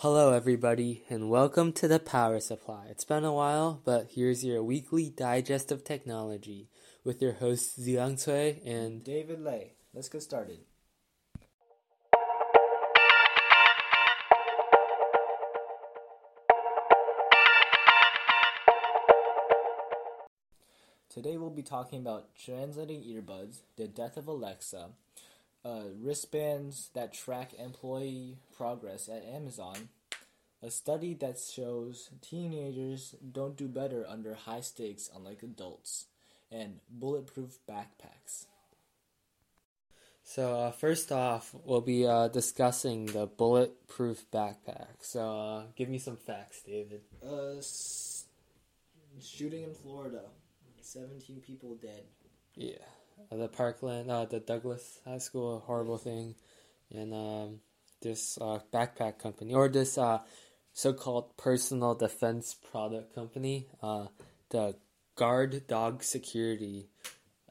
Hello, everybody, and welcome to the Power Supply. It's been a while, but here's your weekly digest of technology with your hosts Ziang Cui and David Lay. Let's get started. Today we'll be talking about translating earbuds, the death of Alexa, uh, wristbands that track employee progress at Amazon, a study that shows teenagers don't do better under high stakes unlike adults, and bulletproof backpacks. So, uh, first off, we'll be uh, discussing the bulletproof backpack. So, uh, give me some facts, David. Uh, s- shooting in Florida, 17 people dead. Yeah, the Parkland, uh, the Douglas High School, horrible thing, and um, this uh, backpack company or this uh, so-called personal defense product company, uh, the Guard Dog Security.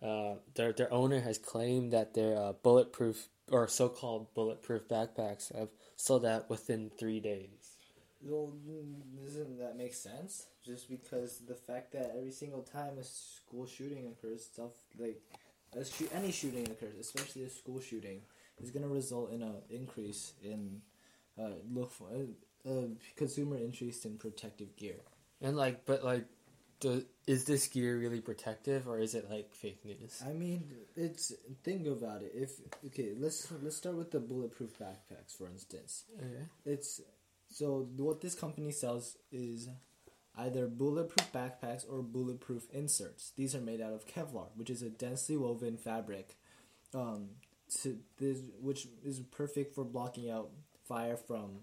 Uh, their their owner has claimed that their bulletproof or so-called bulletproof backpacks have sold out within three days. Well, doesn't that make sense? Just because the fact that every single time a school shooting occurs, stuff like a shoo- any shooting occurs, especially a school shooting, is going to result in an increase in uh, look for uh, uh, consumer interest in protective gear. And like, but like, the, is this gear really protective or is it like fake news? I mean, it's think about it. If okay, let's let's start with the bulletproof backpacks, for instance. Okay. It's so what this company sells is either bulletproof backpacks or bulletproof inserts. These are made out of Kevlar, which is a densely woven fabric, um, this, which is perfect for blocking out fire from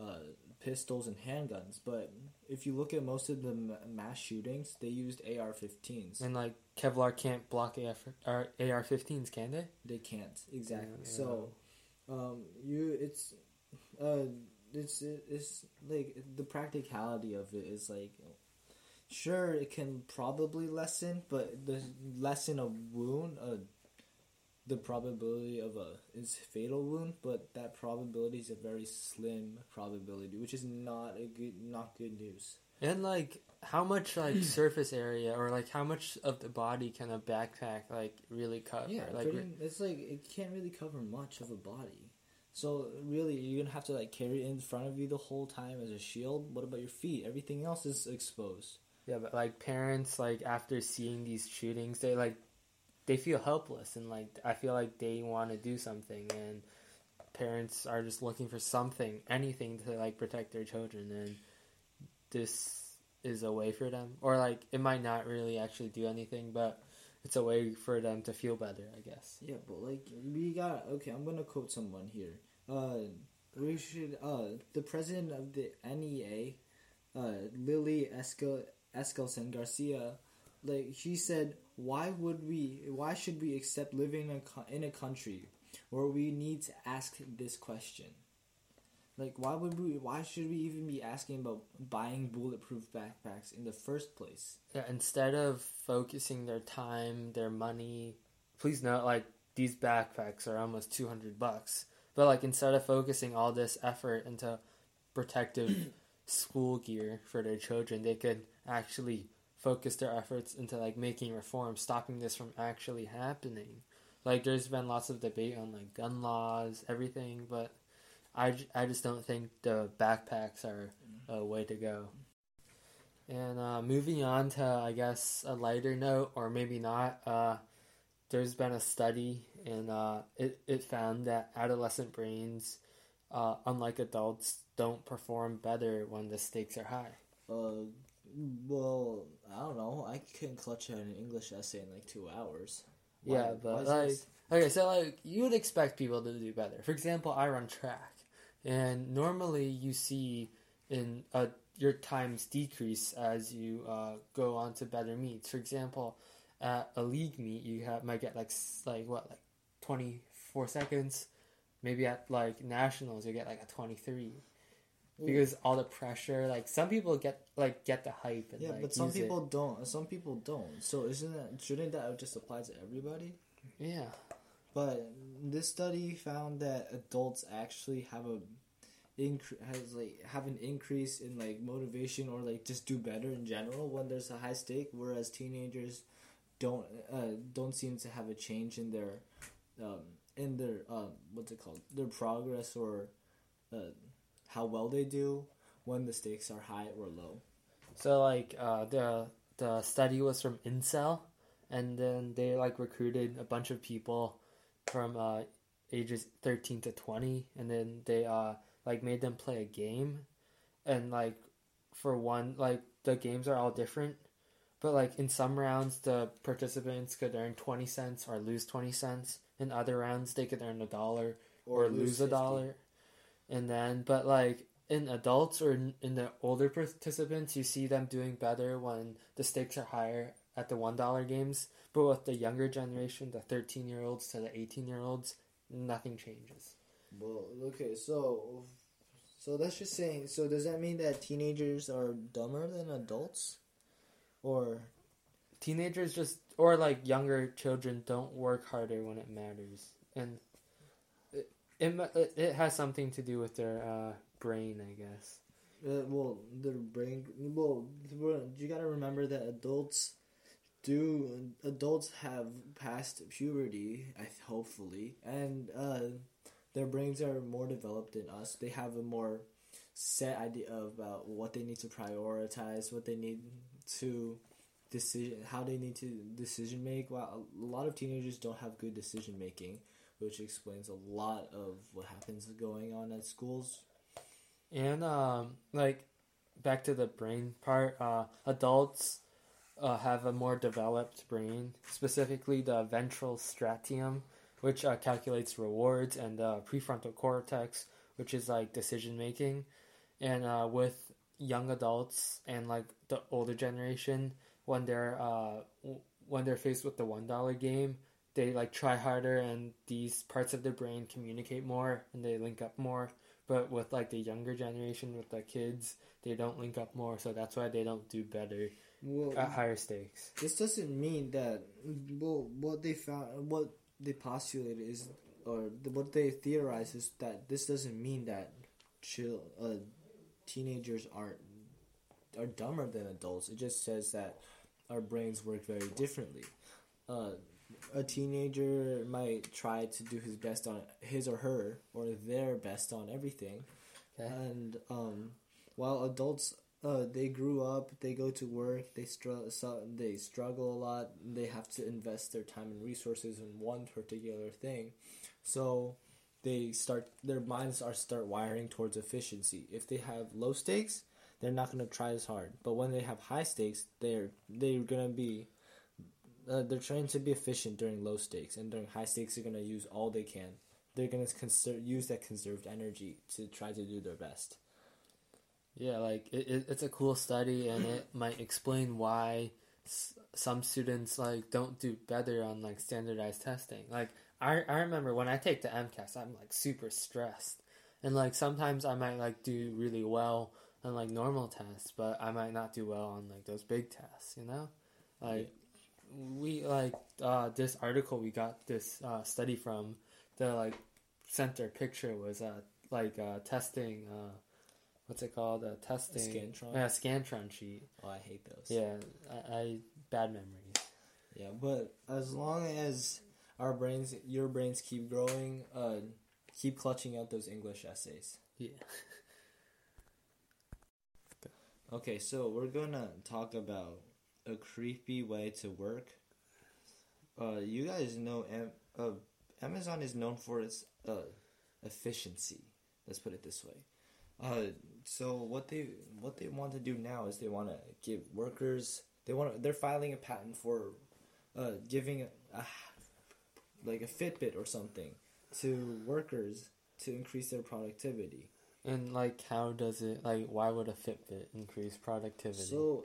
uh, pistols and handguns. But if you look at most of the ma- mass shootings, they used AR-15s. And like Kevlar can't block AR, AR-15s, can they? They can't exactly. Yeah, So, um, you it's, uh, it's it's like the practicality of it is like, sure it can probably lessen, but the lessen a wound, uh, the probability of a is fatal wound, but that probability is a very slim probability, which is not a good not good news. And like, how much like surface area or like how much of the body can a backpack like really cover? Yeah, like, pretty, it's like it can't really cover much of a body. So really, you're gonna have to like carry it in front of you the whole time as a shield. What about your feet? Everything else is exposed. yeah, but like parents like after seeing these shootings, they like they feel helpless and like I feel like they want to do something and parents are just looking for something, anything to like protect their children and this is a way for them or like it might not really actually do anything but it's a way for them to feel better i guess Yeah, but like we got okay. I'm gonna quote someone here. Uh, we should. Uh, the president of the NEA, uh, Lily Escal Eskelsen Garcia, like she said, why would we? Why should we accept living in a, in a country where we need to ask this question? Like, why would we? Why should we even be asking about buying bulletproof backpacks in the first place? Yeah, instead of focusing their time, their money, please note like these backpacks are almost 200 bucks. But like instead of focusing all this effort into protective school gear for their children, they could actually focus their efforts into like making reforms, stopping this from actually happening. Like there's been lots of debate on like gun laws, everything, but I, I just don't think the backpacks are a way to go. And uh, moving on to, I guess, a lighter note, or maybe not, uh, there's been a study, and uh, it, it found that adolescent brains, uh, unlike adults, don't perform better when the stakes are high. Uh, well, I don't know. I can clutch an English essay in like two hours. Why- yeah, but like, this- okay, so like, you would expect people to do better. For example, I run track, and normally you see in uh, your times decrease as you uh, go on to better meets. For example, at a league meet, you have might get like like what like twenty four seconds. Maybe at like nationals, you get like a twenty three. Because all the pressure, like some people get like get the hype and yeah, like, but some use it. people don't. Some people don't. So isn't that shouldn't that just apply to everybody? yeah But this study found that adults actually have a incre- has like have an increase in like motivation or like just do better in general when there's a high stake, whereas teenagers don't uh, don't seem to have a change in their um, in their um, what's it called their progress or uh, how well they do when the stakes are high or low. So like uh, the the study was from Insel, and then they like recruited a bunch of people from uh, ages thirteen to twenty, and then they uh, like made them play a game, and like for one like the games are all different, but like in some rounds the participants could earn twenty cents or lose twenty cents. In other rounds they could earn a dollar or, lose, a dollar, and then but like in adults or in, in the older participants, you see them doing better when the stakes are higher at the one dollar games. But with the younger generation, the thirteen year olds to the eighteen year olds, nothing changes. Well, okay, so so that's just saying. So does that mean that teenagers are dumber than adults, or Teenagers just or like younger children don't work harder when it matters, and it it, it, has something to do with their uh, brain, I guess. uh, well, their brain? Well, you got to remember that adults do adults have passed puberty, hopefully, and uh, their brains are more developed than us. They have a more set idea about what they need to prioritize, what they need to decision, how they need to decision make. While a lot of teenagers don't have good decision making, which explains a lot of what happens going on at schools. And um, like back to the brain part, uh, adults uh, have a more developed brain, specifically the ventral striatum, which uh, calculates rewards, and the prefrontal cortex, which is like decision making. And uh, with young adults and like the older generation, when they're uh, w- when they're faced with the one dollar game, they like try harder, and these parts of their brain communicate more, and they link up more but with like the younger generation with the kids they don't link up more so that's why they don't do better Well, at higher stakes this doesn't mean that. Well, what they found, what they postulated is, or the, what they theorize is that this doesn't mean that chill, uh, teenagers are are dumber than adults. It just says that our brains work very differently. Uh, a teenager might try to do his best on his or her or their best on everything, Okay. and um, while adults uh, they grew up, they go to work, they str- they struggle a lot, they have to invest their time and resources in one particular thing. So they start their minds are start wiring towards efficiency. If they have low stakes, they're not going to try as hard. But when they have high stakes, they're they're going to be uh, they're trying to be efficient during low stakes, and during high stakes, they're going to use all they can. They're going to conser- use that conserved energy to try to do their best. Yeah like it, it, it's a cool study and it might explain why s- some students like don't do better on like standardized testing. Like I, I remember when i take the mcas i'm like super stressed. And like sometimes i might like do really well on like normal tests but i might not do well on like those big tests you know? Like we like uh this article we got this uh study from the like center picture was uh like uh testing uh what's it called uh testing Scantron? yeah scantron sheet Oh, I hate those. yeah I, I bad memories Yeah, but as long as our brains, your brains keep growing, uh, keep clutching out those English essays. yeah Okay, so we're gonna talk about a creepy way to work. Uh, you guys know Am- uh, Amazon is known for its uh, efficiency. Let's put it this way. Uh, so what they what they want to do now is they want to give workers they want they're filing a patent for uh, giving a, a like a Fitbit or something to workers to increase their productivity. and like how does it like why would a fitbit increase productivity So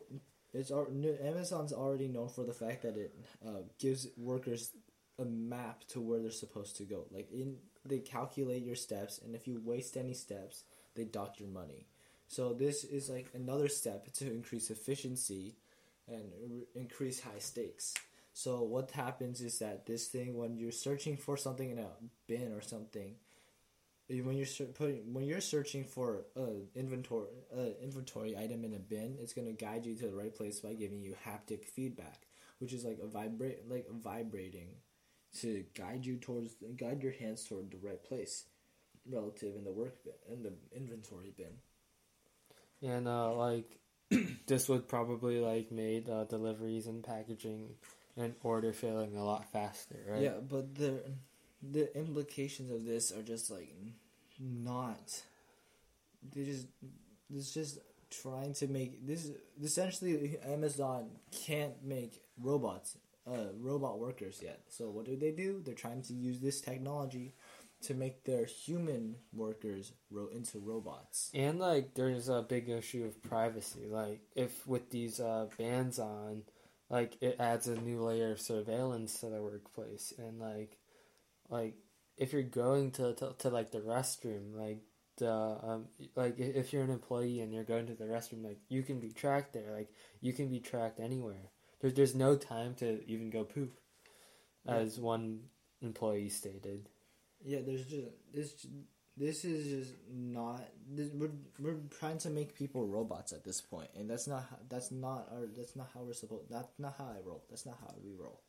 it's Amazon's already known for the fact that it uh, gives workers a map to where they're supposed to go. Like in they calculate your steps, and if you waste any steps, they dock your money. So this is like another step to increase efficiency and increase high stakes. So what happens is that this thing, when you're searching for something in a bin or something, when you're ser- putting when you're searching for a inventory uh, inventory item in a bin, it's gonna guide you to the right place by giving you haptic feedback, which is like a vibrate like vibrating to guide you towards guide your hands toward the right place relative in the work bin in the inventory bin. And uh, like this would probably like made uh, deliveries and packaging and order filling a lot faster, right? Yeah, but the the implications of this are just like not. They just it's just trying to make this essentially Amazon can't make robots, uh, robot workers yet. So what do they do? They're trying to use this technology to make their human workers ro- into robots. And like there's a big issue of privacy. Like if with these uh, bans on, like it adds a new layer of surveillance to the workplace. And like, like if you're going to to, to like the restroom, like the um like if you're an employee and you're going to the restroom, like you can be tracked there. Like you can be tracked anywhere. There's there's no time to even go poop, as one employee stated. Yeah, there's just this. This is just not. This, we're we're trying to make people robots at this point, and that's not. how- That's not our. That's not how we're supposed. That's not how I roll. That's not how we roll.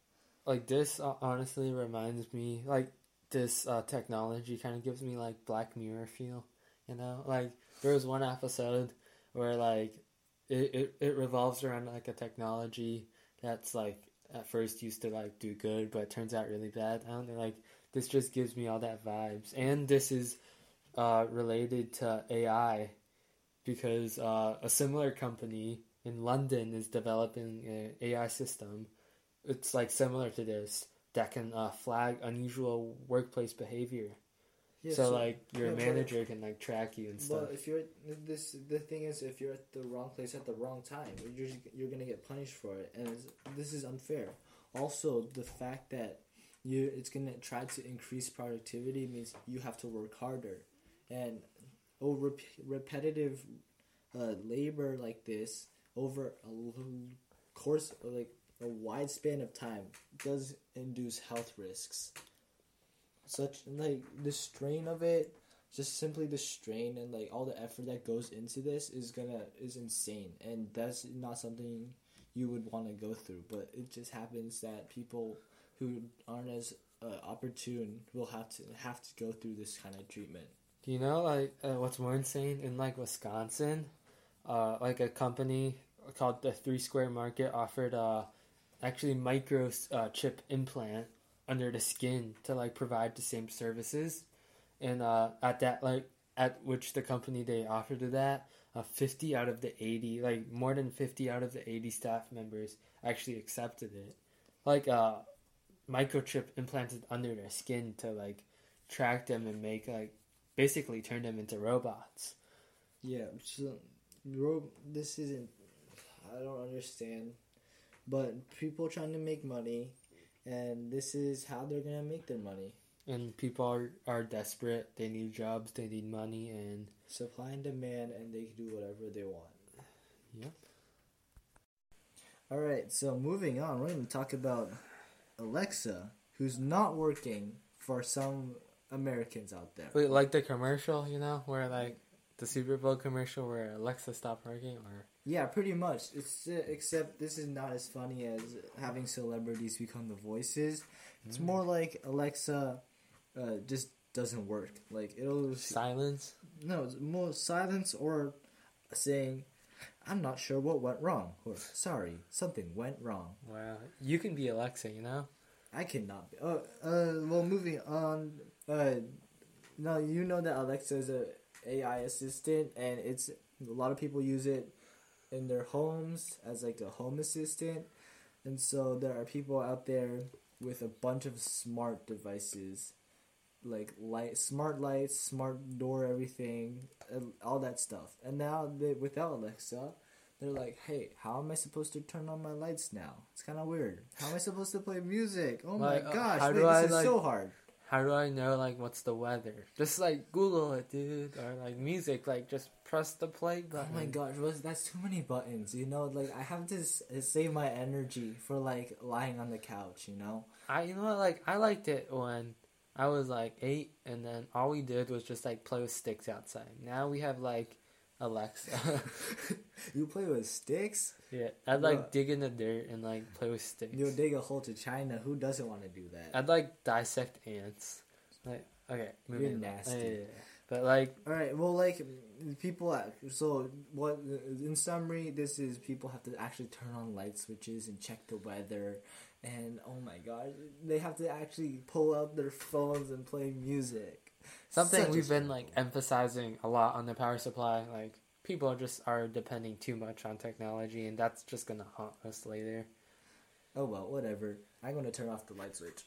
like this uh, honestly reminds me like this uh, technology kind of gives me like black mirror feel you know like there was one episode where like it, it, it revolves around like a technology that's like at first used to like do good but turns out really bad i don't know like this just gives me all that vibes and this is uh, related to ai because uh, a similar company in london is developing an ai system it's like similar to this that can uh, flag unusual workplace behavior. Yeah, so, like your yeah, but- manager can like track you and stuff. But if you're this, the thing is, if you're at the wrong place at the wrong time, you're you're gonna get punished for it, and it's, this is unfair. Also, the fact that you it's gonna try to increase productivity means you have to work harder, and over rep- repetitive uh, labor like this over a course like a wide span of time does induce health risks. Such like the strain of it just simply the strain and like all the effort that goes into this is gonna is insane and that's not something you would want to go through but it just happens that people who aren't as uh, opportune will have to have to go through this kind of treatment. Do you know like uh, what's more insane? In like Wisconsin? Uh, like a company called the Three Square Market offered uh, actually micro uh, chip implant under the skin to like provide the same services, and uh, at that like at which the company they offered to that, uh, fifty out of the eighty like more than fifty out of the eighty staff members actually accepted it, like uh, microchip implanted under their skin to like track them and make like basically turn them into robots. yeah so ro- this isn't i don't understand but people trying to make money and this is how they're gonna make their money And people are, are desperate. They need jobs. They need money. And supply and demand and they can do whatever they want Yep. all right so moving on we're going to talk about alexa who's not working for some americans out there. Wait, like the commercial, you know, where like the Super Bowl commercial where Alexa stopped working, or? Yeah pretty much. It's uh, except this is not as funny as having celebrities become the voices. It's Mm. more like alexa uh, just doesn't work. Like it'll silence. no it's more silence or saying i'm not sure what went wrong or sorry something went wrong Wow, you can be Alexa, you know. I cannot be. Oh, uh, well, moving on. Uh, now you know that Alexa is a AI assistant, and it's a lot of people use it in their homes as like a home assistant, and so there are people out there with a bunch of smart devices, like light, smart lights, smart door, everything, uh, all that stuff. And now they, without Alexa, they're like, hey, how am I supposed to turn on my lights now? It's kind of weird. How am I supposed to play music? Oh Like, my uh, gosh, wait, this I, is like- so hard. How do I know like what's the weather? Just like Google it, dude, or like music. Like just press the play button. Oh my gosh, that's too many buttons. You know, like I have to s- save my energy for like lying on the couch. You know, I you know what like I liked it when I was like eight, and then all we did was just like play with sticks outside. Now we have like Alexa. you play with sticks? yeah, I'd like dig in the dirt and like play with sticks. You'll dig a hole to China. Who doesn't want to do that? I'd like dissect ants. Like okay, moving You're nasty. Yeah, yeah, yeah. But like All right. Well, like people. act- So what? In summary, this is people have to actually turn on light switches and check the weather, and oh my god, they have to actually pull out their phones and play music. something Such we've been like emphasizing a lot on the power supply. Like people just are depending too much on technology, and that's just gonna haunt us later. Oh well, whatever. I'm gonna turn off the light switch.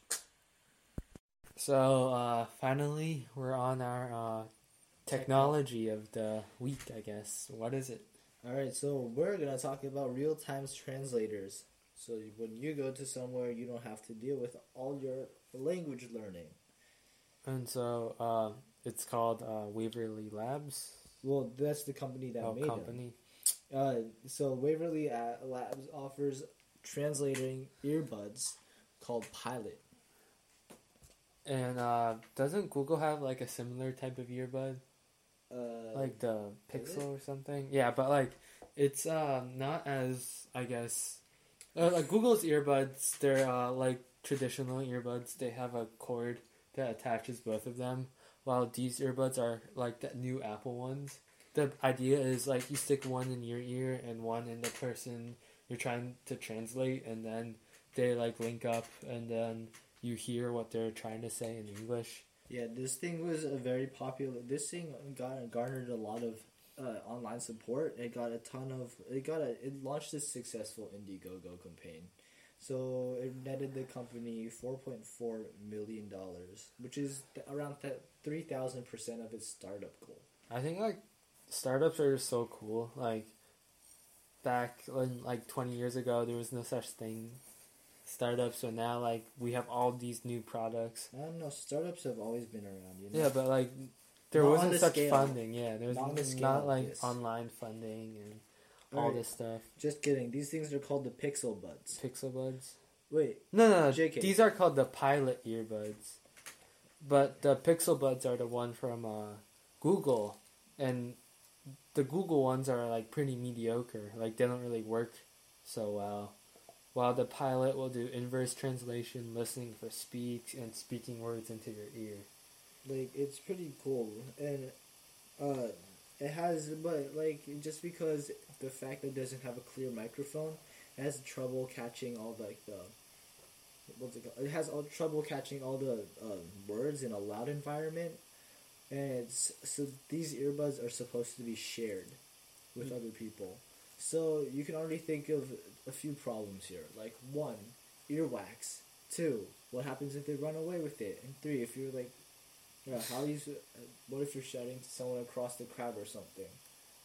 So uh, finally, we're on our uh, technology of the week. I guess. What is it? All right, so we're gonna talk about real time translators. So when you go to somewhere, you don't have to deal with all your language learning. And so uh, it's called uh, Waverly Labs. Well, that's the company that oh, made company. it. Uh, so Waverly uh, Labs offers translating earbuds called Pilot. And uh, doesn't Google have like a similar type of earbud, Uh, like the Pixel or something? Yeah, but like it's uh, not as I guess uh, like Google's earbuds. They're uh, like traditional earbuds. They have a cord that attaches both of them, while these earbuds are like the new Apple ones. The idea is like you stick one in your ear and one in the person you're trying to translate, and then they like link up, and then you hear what they're trying to say in English. Yeah, this thing was a very popular. This thing got garnered a lot of uh, online support. It got a ton of. It got a. It launched a successful Indiegogo campaign, so it netted the company four point four million dollars, which is th- around th- three thousand percent of its startup goal. I think like startups are so cool. Like back when like twenty years ago, there was no such thing. Startups, so now like we have all these new products. I don't know. Startups have always been around. You know? Yeah, but like there Not wasn't the such scale. funding. Yeah, there was Not the not like this. online funding and all Alright, this stuff. Just kidding. These things are called the Pixel Buds. Pixel buds. Wait, No, no, no. JK. These are called the Pilot earbuds, but the Pixel buds are the one from uh, Google, and the Google ones are like pretty mediocre. Like they don't really work so well. While the Pilot will do inverse translation, listening for speaks, and speaking words into your ear. like it's pretty cool and uh it has but like just because the fact that it doesn't have a clear microphone it has trouble catching all like the what's it called it has all trouble catching all the uh, words in a loud environment and it's so these earbuds are supposed to be shared with Mm. other people so you can already think of a few problems here like one earwax two what happens if they run away with it and three if you're like yeah, how you? uh, What if you're shouting to someone across the crowd or something?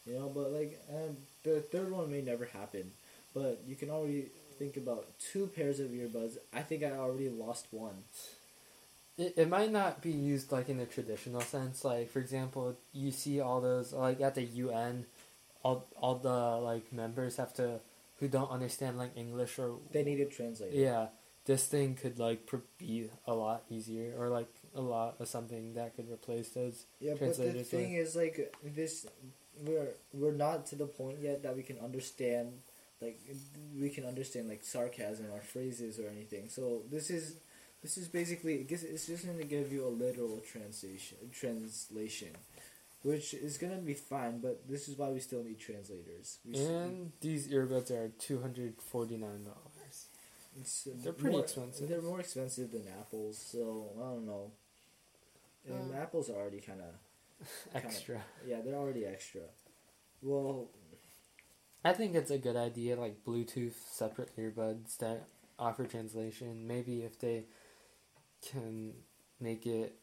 You know, but like, the third one may never happen. But you can already think about two pairs of earbuds. I think I already lost one. It, it might not be used like in a traditional sense. Like for example, you see all those like at the UN, all all the like members have to who don't understand like English or They need a translator. yeah. This thing could like pr- be a lot easier or like a lot of something that could replace those. Yeah, but the thing is, like, this, we're we're not to the point yet that we can understand, like, we can understand like sarcasm or phrases or anything. So this is, this is basically, guess it's just going to give you a literal translation, translation, which is going to be fine. But this is why we still need translators. We s- And these earbuds are two hundred forty nine dollars. it's, uh, they're pretty more- expensive. They're more expensive than apples, so I don't know. And Uh. apples are already kind of Extra. yeah, they're already extra. Well, I think it's a good idea, like Bluetooth separate earbuds that offer translation. Maybe if they can make it,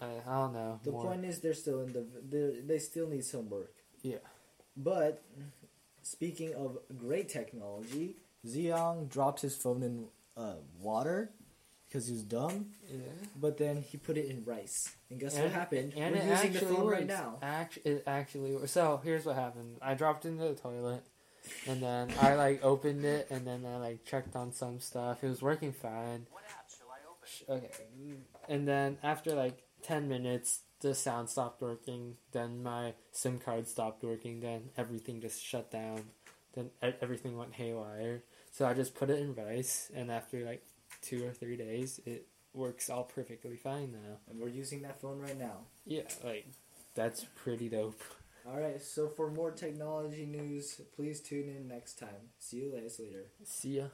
I, I don't know. The more- point is, they're still in the they they still need some work. Yeah. But speaking of great technology, Xiong dropped his phone in uh, water because he was dumb. yeah. But then he put it in rice, and guess And- what happened? And We're it using the actually phone works. right now. Act, it actually. So here's what happened. I dropped into the toilet, and then I like opened it, and then I like checked on some stuff. It was working fine. What app shall I open? Okay. and then after like 10 minutes, the sound stopped working. Then my SIM card stopped working. Then everything just shut down. Then everything went haywire. So I just put it in rice, and after like two or three days, it works all perfectly fine now. And we're using that phone right now. Yeah, like that's pretty dope. All right. So for more technology news, please tune in next time. See you guys later. See ya.